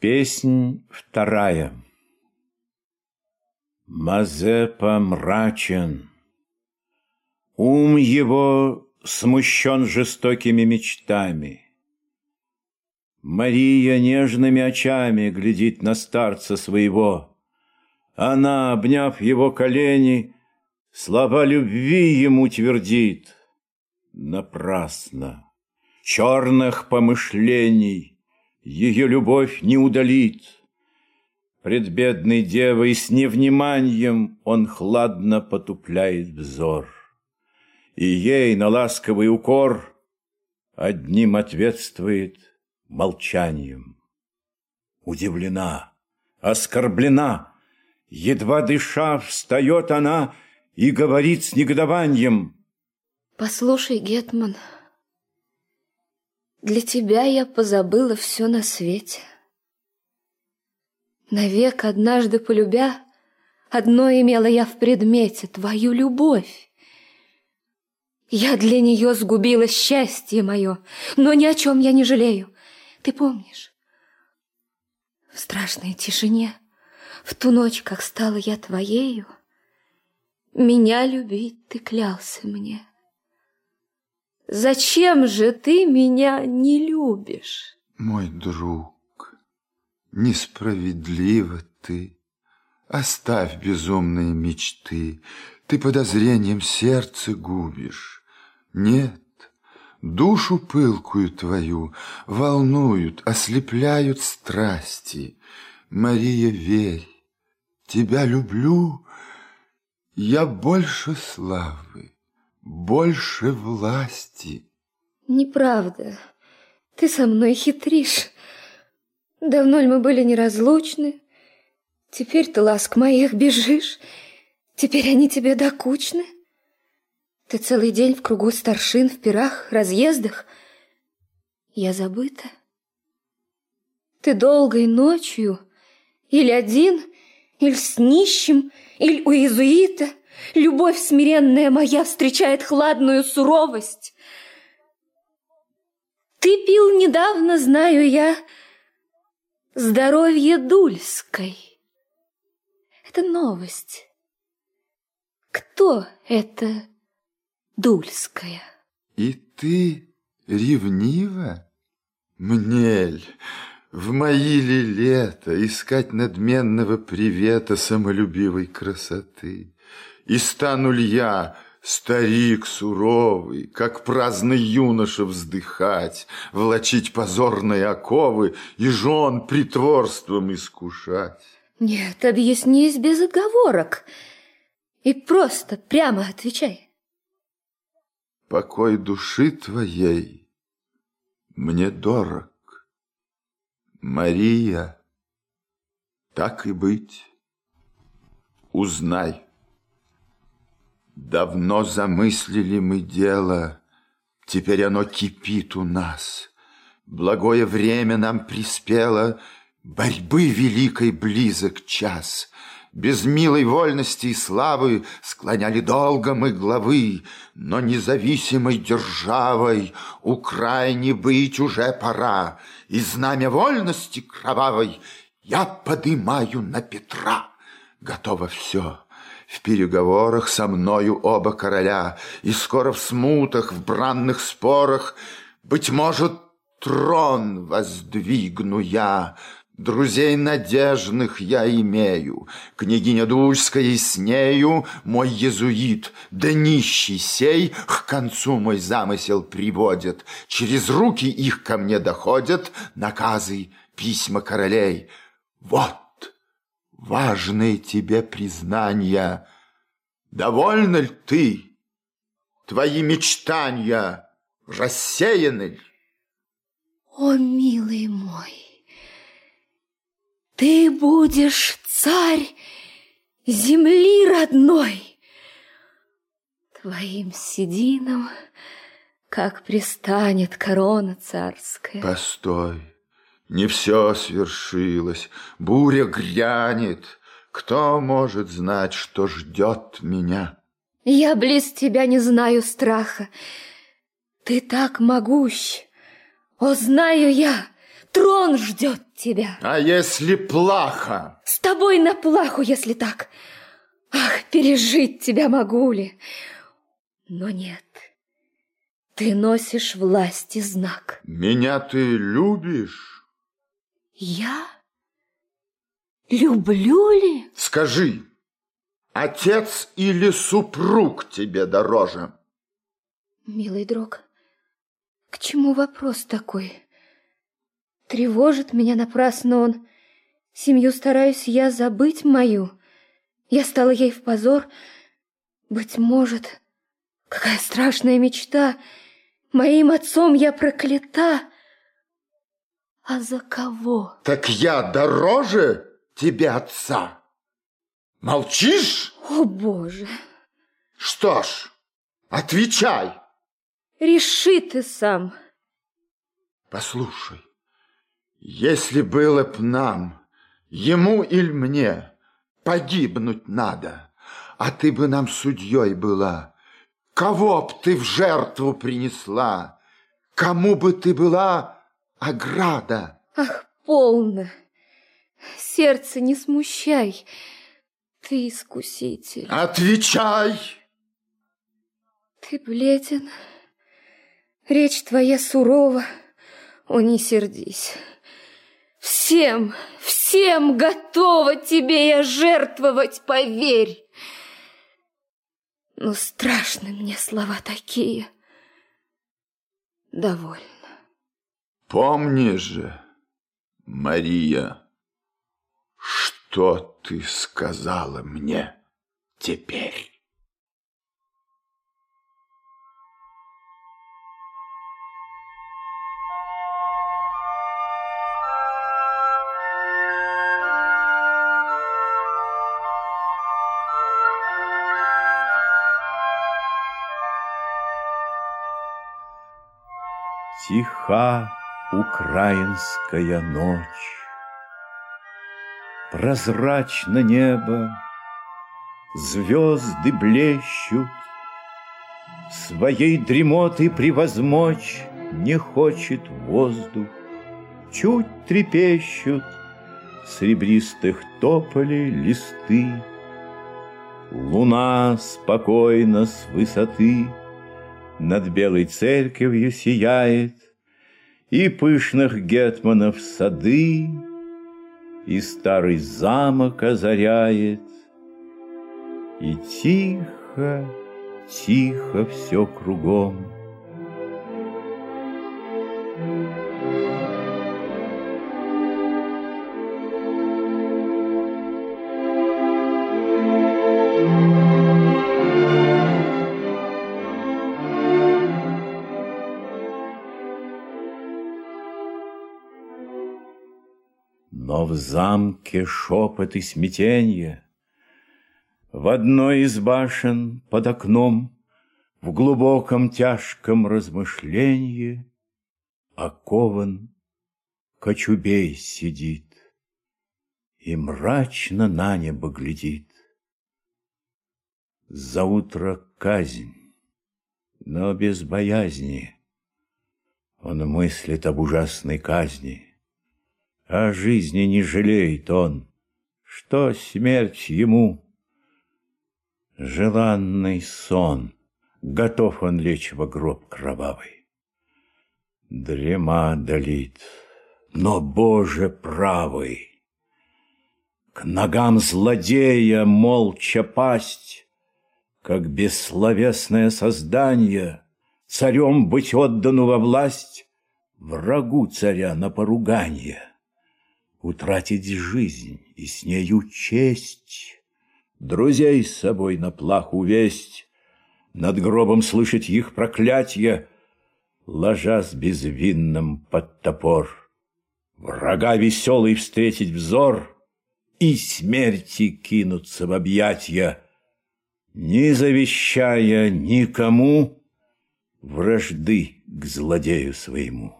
Песнь вторая. Мазепа мрачен, ум его смущен жестокими мечтами. Мария нежными очами глядит на старца своего. Она, обняв его колени, слова любви ему твердит. Напрасно, черных помышлений ее любовь не удалит. Пред бедной девой с невниманием он хладно потупляет взор. И ей на ласковый укор одним ответствует молчанием. Удивлена, оскорблена, едва дыша, встает она и говорит с негодованием. Послушай, Гетман, для тебя я позабыла все на свете. Навек однажды полюбя, Одно имела я в предмете — твою любовь. Я для нее сгубила счастье мое, Но ни о чем я не жалею. Ты помнишь? В страшной тишине, В ту ночь, как стала я твоею, Меня любить ты клялся мне. Зачем же ты меня не любишь? Мой друг, несправедливо ты. Оставь безумные мечты, ты подозрением сердце губишь. Нет, душу пылкую твою волнуют, ослепляют страсти. Мария, верь, тебя люблю, я больше славы больше власти. Неправда. Ты со мной хитришь. Давно ли мы были неразлучны? Теперь ты ласк моих бежишь. Теперь они тебе докучны. Ты целый день в кругу старшин, в пирах, разъездах. Я забыта. Ты долгой ночью или один, или с нищим, или у иезуита — Любовь смиренная моя встречает хладную суровость. Ты пил недавно, знаю я, здоровье Дульской. Это новость. Кто это Дульская? И ты ревнива? Мнель, в мои ли лето искать надменного привета самолюбивой красоты? И стану ли я, старик суровый, Как праздный юноша вздыхать, Влачить позорные оковы И жен притворством искушать? Нет, объяснись без отговорок И просто прямо отвечай. Покой души твоей мне дорог, Мария, так и быть, узнай. Давно замыслили мы дело, Теперь оно кипит у нас. Благое время нам приспело, Борьбы великой близок час. Без милой вольности и славы Склоняли долго мы главы, Но независимой державой Украине быть уже пора, И знамя вольности кровавой Я подымаю на Петра. Готово все, в переговорах со мною оба короля, И скоро в смутах, в бранных спорах, Быть может, трон воздвигну я, Друзей надежных я имею, Княгиня Дульская и с нею Мой езуит, да нищий сей К концу мой замысел приводит, Через руки их ко мне доходят Наказы, письма королей. Вот важные тебе признания. Довольна ли ты? Твои мечтания рассеяны ли? О, милый мой, ты будешь царь земли родной. Твоим сединам, как пристанет корона царская. Постой, не все свершилось, буря грянет. Кто может знать, что ждет меня? Я близ тебя не знаю страха. Ты так могущ. О, знаю я, трон ждет тебя. А если плохо? С тобой на плаху, если так. Ах, пережить тебя могу ли? Но нет, ты носишь власти знак. Меня ты любишь? Я? Люблю ли? Скажи, отец или супруг тебе дороже? Милый друг, к чему вопрос такой? Тревожит меня напрасно он. Семью стараюсь я забыть мою. Я стала ей в позор. Быть может, какая страшная мечта. Моим отцом я проклята. А за кого? Так я дороже тебе отца. Молчишь? О, Боже! Что ж, отвечай. Реши ты сам. Послушай, если было б нам, ему или мне, погибнуть надо, а ты бы нам судьей была, кого б ты в жертву принесла, кому бы ты была ограда? Ах, полно! Сердце не смущай, ты искуситель. Отвечай! Ты бледен, речь твоя сурова, о, не сердись. Всем, всем готова тебе я жертвовать, поверь. Но страшны мне слова такие. Довольно. Помни же, Мария, что ты сказала мне теперь? Тиха украинская ночь, Прозрачно небо, звезды блещут, Своей дремоты превозмочь Не хочет воздух, чуть трепещут Сребристых тополей листы. Луна спокойно с высоты Над белой церковью сияет, И пышных гетманов сады, И старый замок озаряет, И тихо, тихо все кругом. Но в замке шепот и смятенье, В одной из башен под окном, В глубоком тяжком размышленье Окован кочубей сидит И мрачно на небо глядит. За утро казнь, но без боязни. Он мыслит об ужасной казни — о жизни не жалеет он, что смерть ему. Желанный сон, готов он лечь в гроб кровавый. Дрема долит, но, Боже правый, К ногам злодея молча пасть, Как бессловесное создание, Царем быть отдану во власть, Врагу царя на поруганье утратить жизнь и с нею честь, друзей с собой на плаху весть, над гробом слышать их проклятье, ложась безвинным под топор, врага веселый встретить взор и смерти кинуться в объятья, не завещая никому вражды к злодею своему.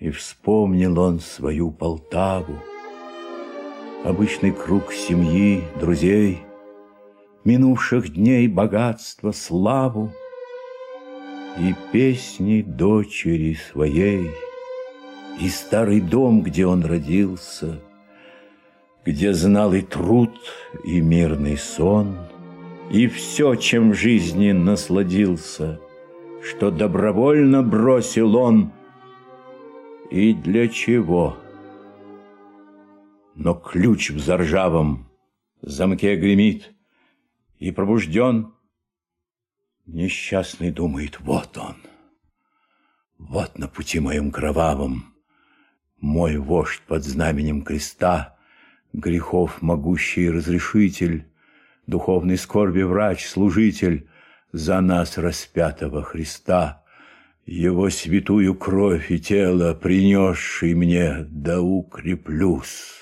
И вспомнил он свою Полтаву, Обычный круг семьи, друзей, минувших дней богатство, славу и песни дочери своей, и старый дом, где он родился, где знал и труд, и мирный сон, и все, чем в жизни насладился, что добровольно бросил он, и для чего. Но ключ в заржавом замке гремит, и пробужден. Несчастный думает, вот он, вот на пути моем кровавом мой вождь под знаменем креста, грехов могущий разрешитель, духовной скорби врач, служитель за нас распятого Христа, его святую кровь и тело, принесший мне, да укреплюсь,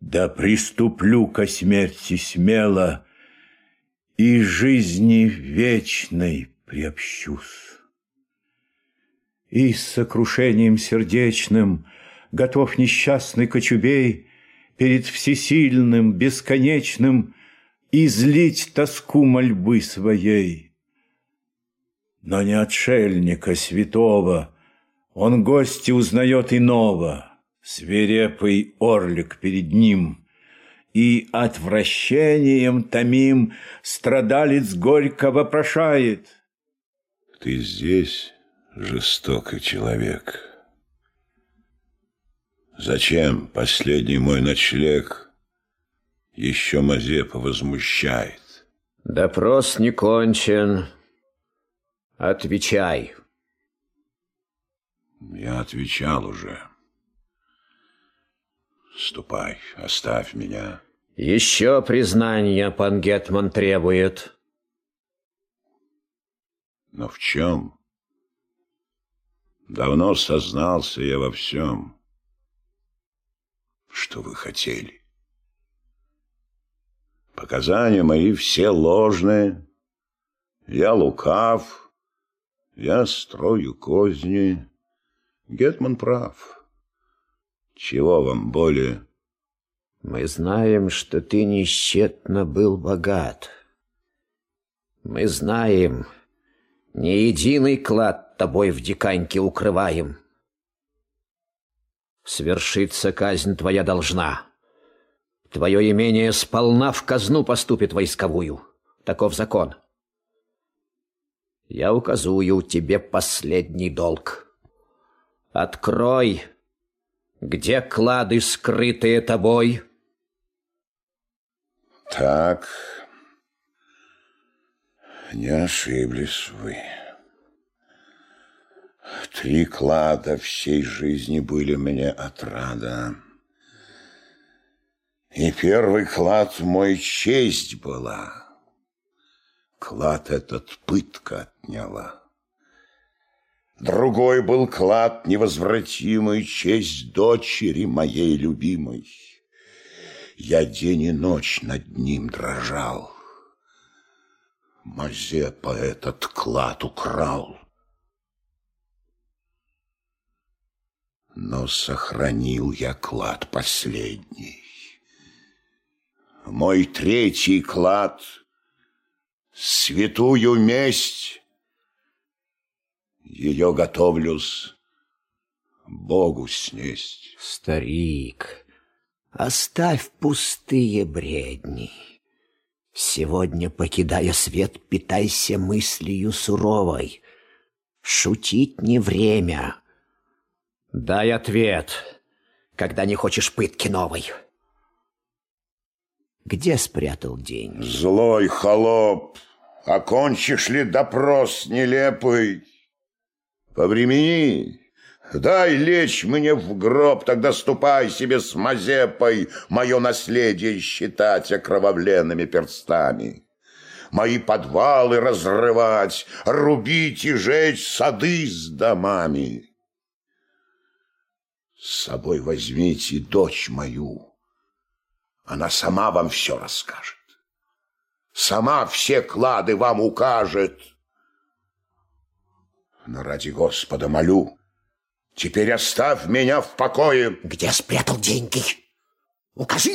да приступлю ко смерти смело, и жизни вечной приобщусь. И с сокрушением сердечным готов несчастный кочубей перед всесильным, бесконечным излить тоску мольбы своей. Но не отшельника святого, он гости узнает иного, свирепый орлик перед ним — и отвращением томим страдалец горько вопрошает. Ты здесь, жестокий человек? Зачем последний мой ночлег еще Мазепа возмущает? Допрос не кончен. Отвечай. Я отвечал уже. Ступай, оставь меня. Еще признание пан Гетман требует. Но в чем? Давно сознался я во всем. Что вы хотели? Показания мои все ложные. Я лукав, я строю козни. Гетман прав. Чего вам более? Мы знаем, что ты нещетно был богат. Мы знаем, ни единый клад тобой в диканьке укрываем. Свершиться казнь твоя должна. Твое имение сполна в казну поступит войсковую. Таков закон. Я указую тебе последний долг. Открой где клады, скрытые тобой? Так, не ошиблись вы. Три клада всей жизни были мне отрада. И первый клад мой честь была. Клад этот пытка отняла. Другой был клад невозвратимый, Честь дочери моей любимой. Я день и ночь над ним дрожал. Мазепа этот клад украл. Но сохранил я клад последний. Мой третий клад — святую месть ее готовлюсь Богу снесть. Старик, оставь пустые бредни. Сегодня, покидая свет, питайся мыслью суровой. Шутить не время. Дай ответ, когда не хочешь пытки новой. Где спрятал деньги? Злой холоп, окончишь ли допрос нелепый? Повремени, дай лечь мне в гроб, тогда ступай себе с Мазепой мое наследие считать окровавленными перстами. Мои подвалы разрывать, рубить и жечь сады с домами. С собой возьмите дочь мою, она сама вам все расскажет. Сама все клады вам укажет. Но ради Господа молю, теперь оставь меня в покое. Где спрятал деньги? Укажи!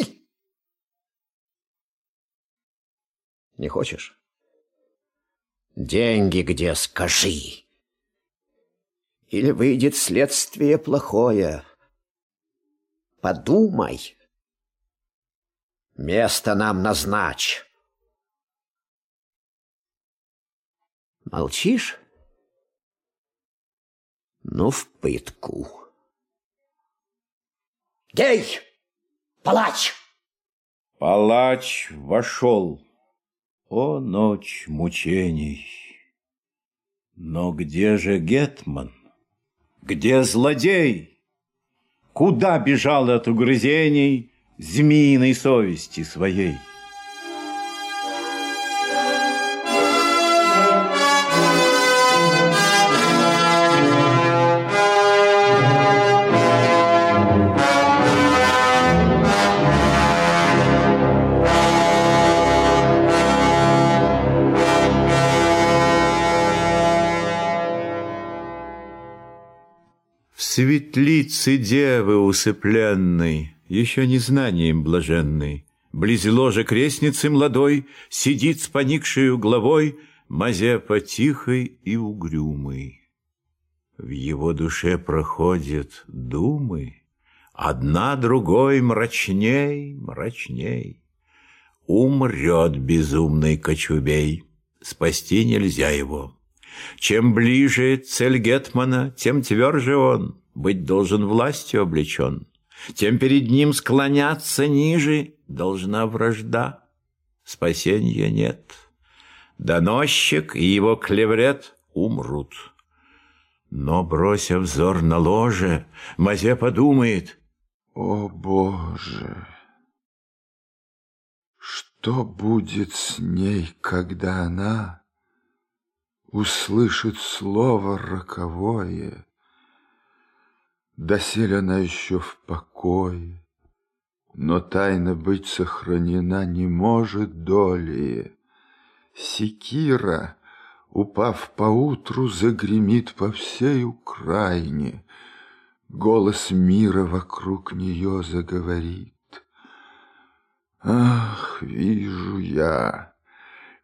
Не хочешь? Деньги где, скажи. Или выйдет следствие плохое. Подумай. Место нам назначь. Молчишь? Ну, в пытку. Гей! Палач! Палач вошел. О, ночь мучений! Но где же Гетман? Где злодей? Куда бежал от угрызений змеиной совести своей? Светлицы девы усыпленной, Еще не знанием блаженной, Близ ложа крестницы младой Сидит с поникшей главой Мазепа тихой и угрюмый. В его душе проходят думы, Одна другой мрачней, мрачней. Умрет безумный кочубей, Спасти нельзя его. Чем ближе цель Гетмана, тем тверже он быть должен властью облечен, тем перед ним склоняться ниже должна вражда. Спасения нет. Доносчик и его клеврет умрут. Но, бросив взор на ложе, Мазе подумает, «О, Боже! Что будет с ней, когда она услышит слово роковое?» Доселе она еще в покое, Но тайна быть сохранена не может доли. Секира, упав поутру, загремит по всей Украине. Голос мира вокруг нее заговорит. Ах, вижу я,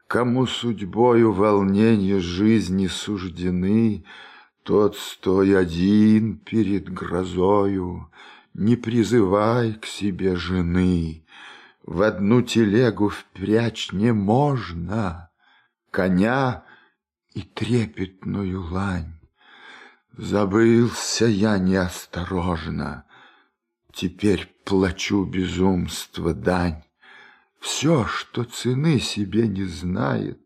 кому судьбою волнения жизни суждены, тот стой один перед грозою, Не призывай к себе жены. В одну телегу впрячь не можно Коня и трепетную лань. Забылся я неосторожно, Теперь плачу безумство дань. Все, что цены себе не знает,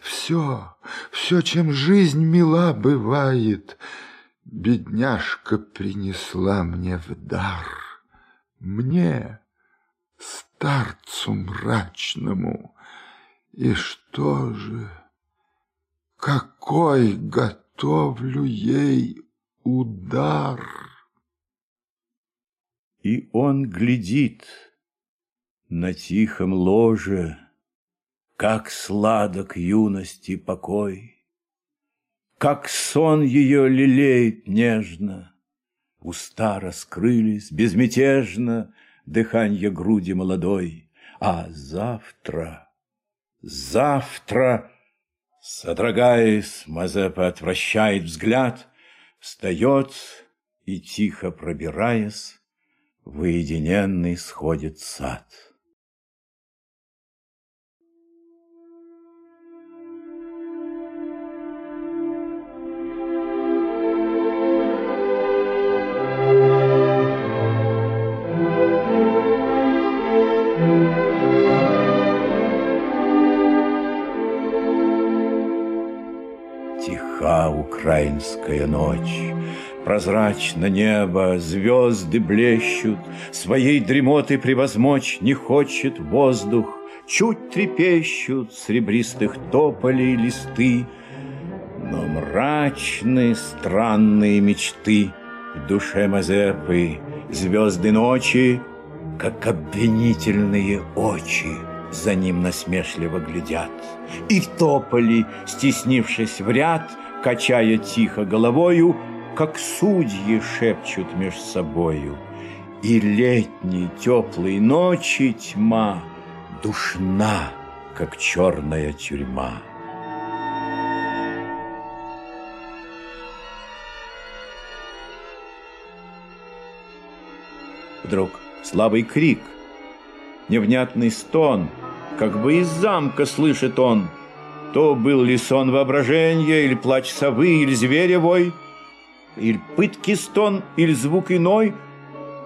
Все, все, чем жизнь мила бывает, Бедняжка принесла мне в дар. Мне, старцу мрачному, И что же, какой готовлю ей удар? И он глядит, на тихом ложе, Как сладок юности покой, Как сон ее лелеет нежно, Уста раскрылись безмятежно, Дыханье груди молодой, А завтра, завтра, Содрогаясь, Мазепа отвращает взгляд, Встает и, тихо пробираясь, В уединенный сходит сад. Украинская ночь. Прозрачно небо, звезды блещут, Своей дремоты превозмочь не хочет воздух, Чуть трепещут сребристых тополей листы, Но мрачные странные мечты В душе Мазепы звезды ночи, Как обвинительные очи За ним насмешливо глядят. И тополи, стеснившись в ряд, качая тихо головою, как судьи шепчут меж собою. И летней теплой ночи тьма душна, как черная тюрьма. Вдруг слабый крик, невнятный стон, как бы из замка слышит он. То был ли сон воображения, или плач совы, или зверя вой, или пытки стон, или звук иной,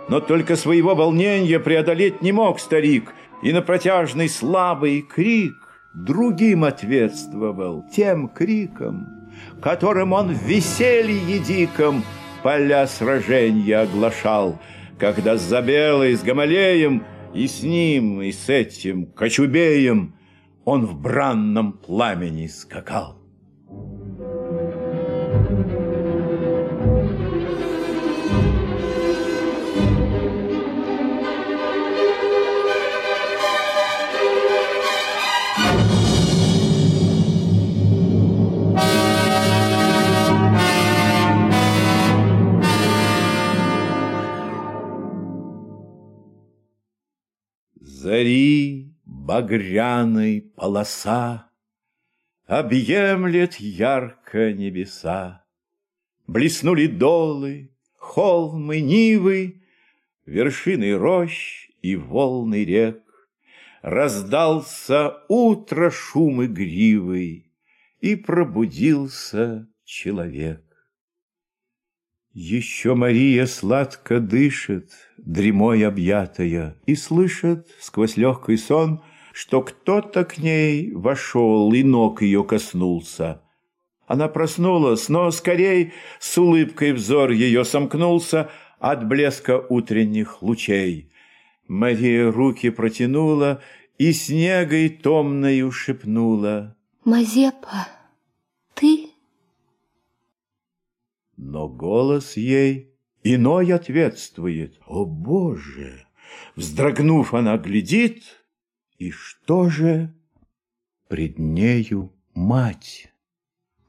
но только своего волнения преодолеть не мог старик, и на протяжный слабый крик другим ответствовал, тем криком, которым он в веселье диком поля сражения оглашал — когда с Забелой, с Гамалеем и с ним, и с этим Кочубеем он в бранном пламени скакал. Зари багряной полоса Объемлет ярко небеса. Блеснули долы, холмы, нивы, Вершины рощ и волны рек. Раздался утро шум игривый, И пробудился человек. Еще Мария сладко дышит, дремой объятая, и слышит сквозь легкий сон, что кто-то к ней вошел и ног ее коснулся. Она проснулась, но скорей с улыбкой взор ее сомкнулся от блеска утренних лучей. Мария руки протянула и снегой томною шепнула. «Мазепа, ты?» Но голос ей иной ответствует. О, Боже! Вздрогнув, она глядит, и что же пред нею мать?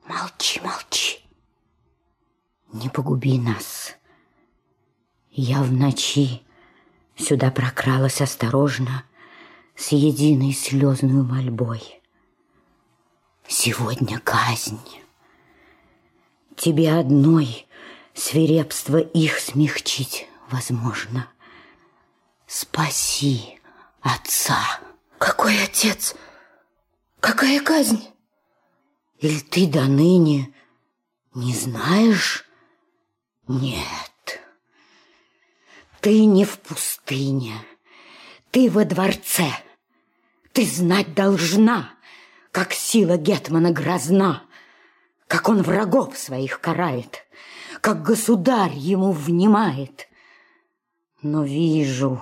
Молчи, молчи. Не погуби нас. Я в ночи сюда прокралась осторожно, с единой слезной мольбой. Сегодня казнь. Тебе одной свирепство их смягчить возможно. Спаси отца. Какой отец? Какая казнь? Или ты до ныне не знаешь? Нет. Ты не в пустыне. Ты во дворце. Ты знать должна, как сила Гетмана грозна как он врагов своих карает, как государь ему внимает. Но вижу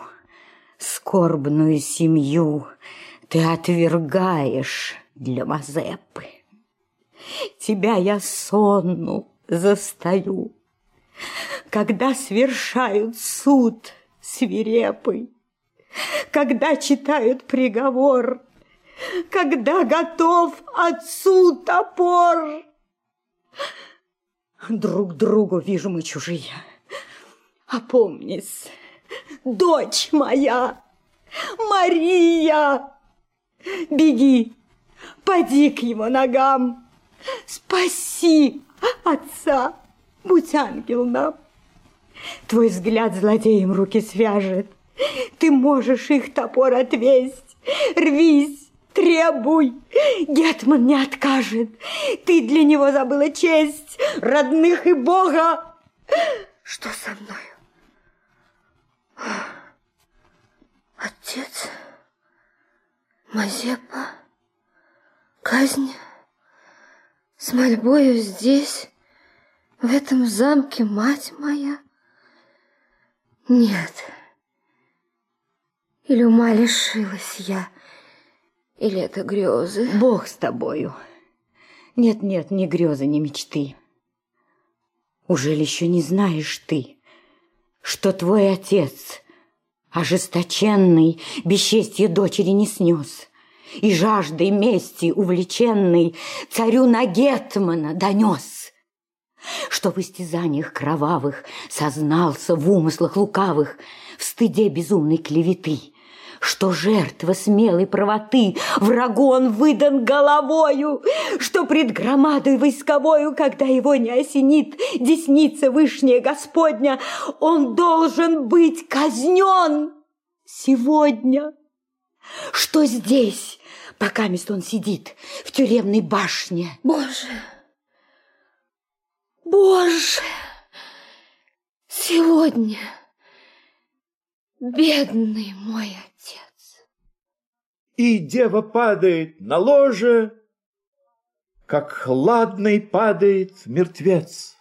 скорбную семью ты отвергаешь для Мазепы. Тебя я сонну застаю, когда свершают суд свирепый, когда читают приговор, когда готов отцу топор. Друг другу вижу мы чужие. Опомнись, дочь моя, Мария! Беги, поди к его ногам, спаси отца, будь ангел нам. Твой взгляд злодеям руки свяжет, ты можешь их топор отвесть, рвись, Требуй, Гетман не откажет. Ты для него забыла честь родных и Бога. Что со мною? Отец, Мазепа, казнь с мольбою здесь, в этом замке, мать моя? Нет. Или ума лишилась я, или это грезы? Бог с тобою. Нет-нет, ни грезы, ни мечты. Уже ли еще не знаешь ты, что твой отец, ожесточенный, бесчестье дочери не снес, и жаждой мести увлеченный царю на Гетмана донес, что в истязаниях кровавых сознался в умыслах лукавых, в стыде безумной клеветы, что жертва смелой правоты, врагу он выдан головою, что пред громадой войсковою, когда его не осенит десница вышняя Господня, он должен быть казнен сегодня. Что здесь, пока мест он сидит в тюремной башне? Боже, Боже, сегодня бедный мой. И дева падает на ложе, как хладный падает мертвец.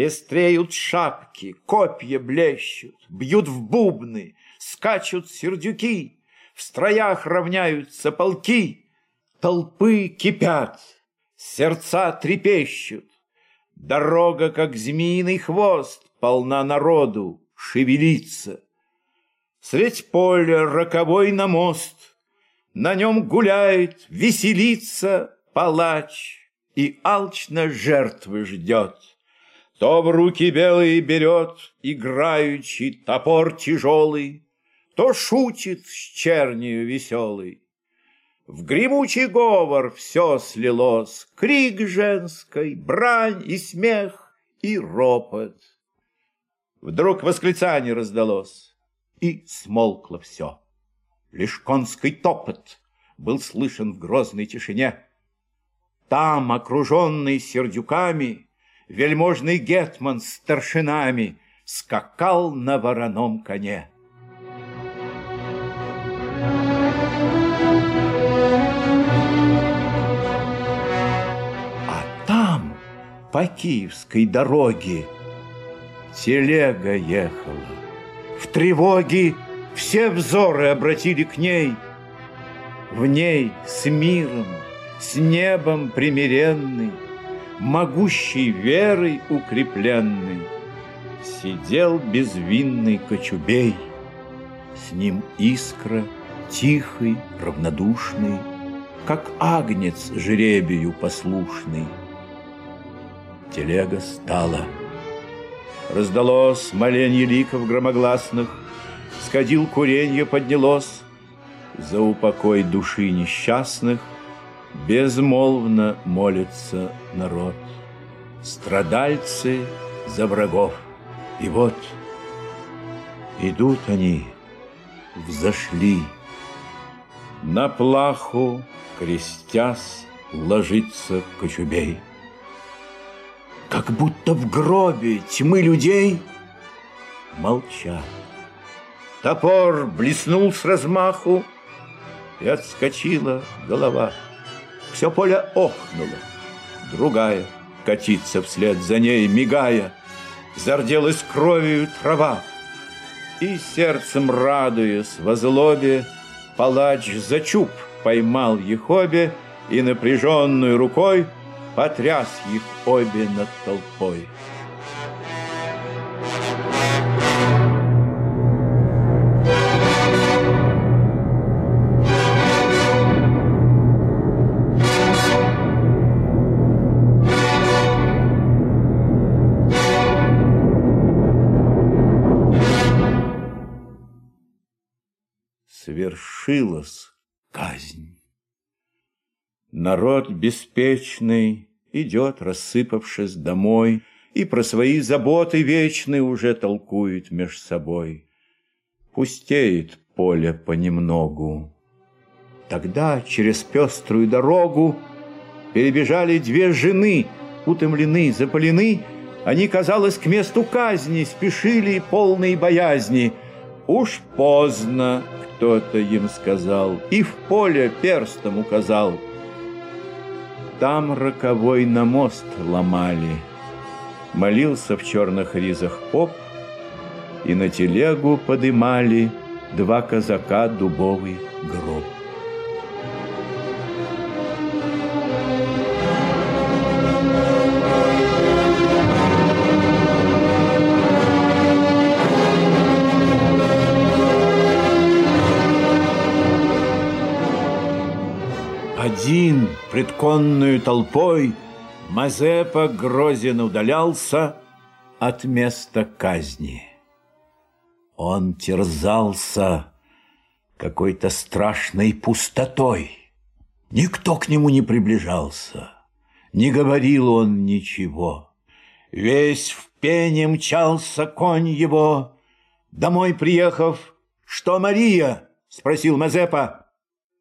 Пестреют шапки, копья блещут, Бьют в бубны, скачут сердюки, В строях равняются полки, Толпы кипят, сердца трепещут. Дорога, как змеиный хвост, Полна народу, шевелится. Средь поля роковой на мост, На нем гуляет, веселится Палач и алчно жертвы ждет. То в руки белые берет, играючи, топор тяжелый, То шутит с чернью веселый. В гремучий говор все слилось, Крик женской, брань и смех, и ропот. Вдруг восклицание раздалось, и смолкло все. Лишь конский топот был слышен в грозной тишине. Там, окруженный сердюками, вельможный гетман с старшинами скакал на вороном коне. А там, по киевской дороге, телега ехала. В тревоге все взоры обратили к ней. В ней с миром, с небом примиренный, могущей верой укрепленный, Сидел безвинный кочубей, С ним искра, тихий, равнодушный, Как агнец жребию послушный. Телега стала. Раздалось моленье ликов громогласных, Скадил куренье поднялось, За упокой души несчастных Безмолвно молится народ, Страдальцы за врагов. И вот идут они, взошли, На плаху, крестясь, ложится кочубей. Как будто в гробе тьмы людей молчат. Топор блеснул с размаху, и отскочила голова. Все поле охнуло, другая катится вслед за ней, мигая, зарделась кровью трава. И сердцем радуясь во злобе, палач за чуб поймал их обе и напряженной рукой потряс их обе над толпой. Свершилась казнь. Народ беспечный идет, рассыпавшись домой, И про свои заботы вечные уже толкует меж собой. Пустеет поле понемногу. Тогда через пеструю дорогу Перебежали две жены, утомлены, запалены, Они, казалось, к месту казни спешили полной боязни. Уж поздно, кто-то им сказал, и в поле перстом указал. Там роковой на мост ломали. Молился в черных ризах поп, и на телегу подымали два казака дубовый гроб. Один пред конную толпой Мазепа грозен удалялся от места казни. Он терзался какой-то страшной пустотой. Никто к нему не приближался, не говорил он ничего. Весь в пене мчался конь его. Домой приехав, «Что, Мария?» — спросил Мазепа.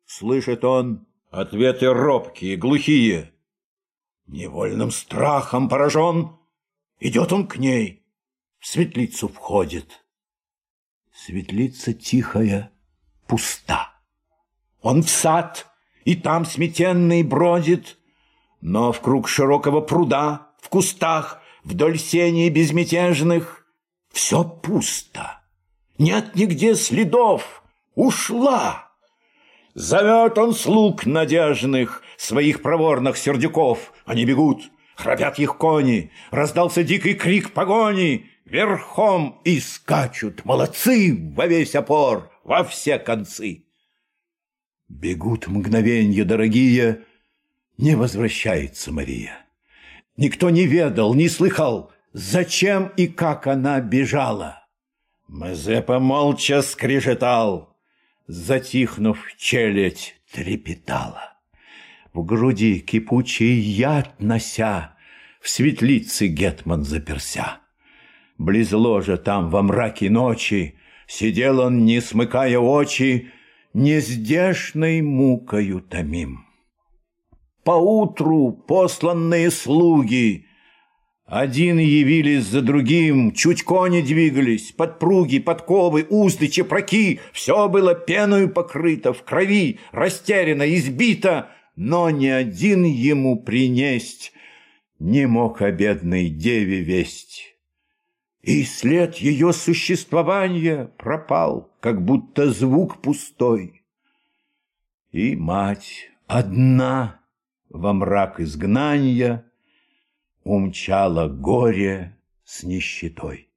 Слышит он ответы робкие, глухие. Невольным страхом поражен, идет он к ней, в светлицу входит. Светлица тихая, пуста. Он в сад, и там сметенный бродит, но в круг широкого пруда, в кустах, вдоль сеней безмятежных, все пусто. Нет нигде следов, ушла. Зовет он слуг надежных, своих проворных сердюков. Они бегут, храпят их кони, раздался дикий крик погони — верхом и скачут молодцы во весь опор, во все концы. Бегут мгновенья дорогие, не возвращается Мария. Никто не ведал, не слыхал, зачем и как она бежала. Мазепа молча скрежетал, затихнув, челядь трепетала. В груди кипучий яд нося, в светлице Гетман заперся. Близ ложа там во мраке ночи Сидел он, не смыкая очи, Нездешной мукою томим. Поутру посланные слуги Один явились за другим, Чуть кони двигались, подпруги, подковы, узды, чепраки, Все было пеною покрыто, в крови, растеряно, избито, Но ни один ему принесть Не мог о бедной деве весть. И след ее существования пропал, как будто звук пустой. И мать одна во мрак изгнания умчала горе с нищетой.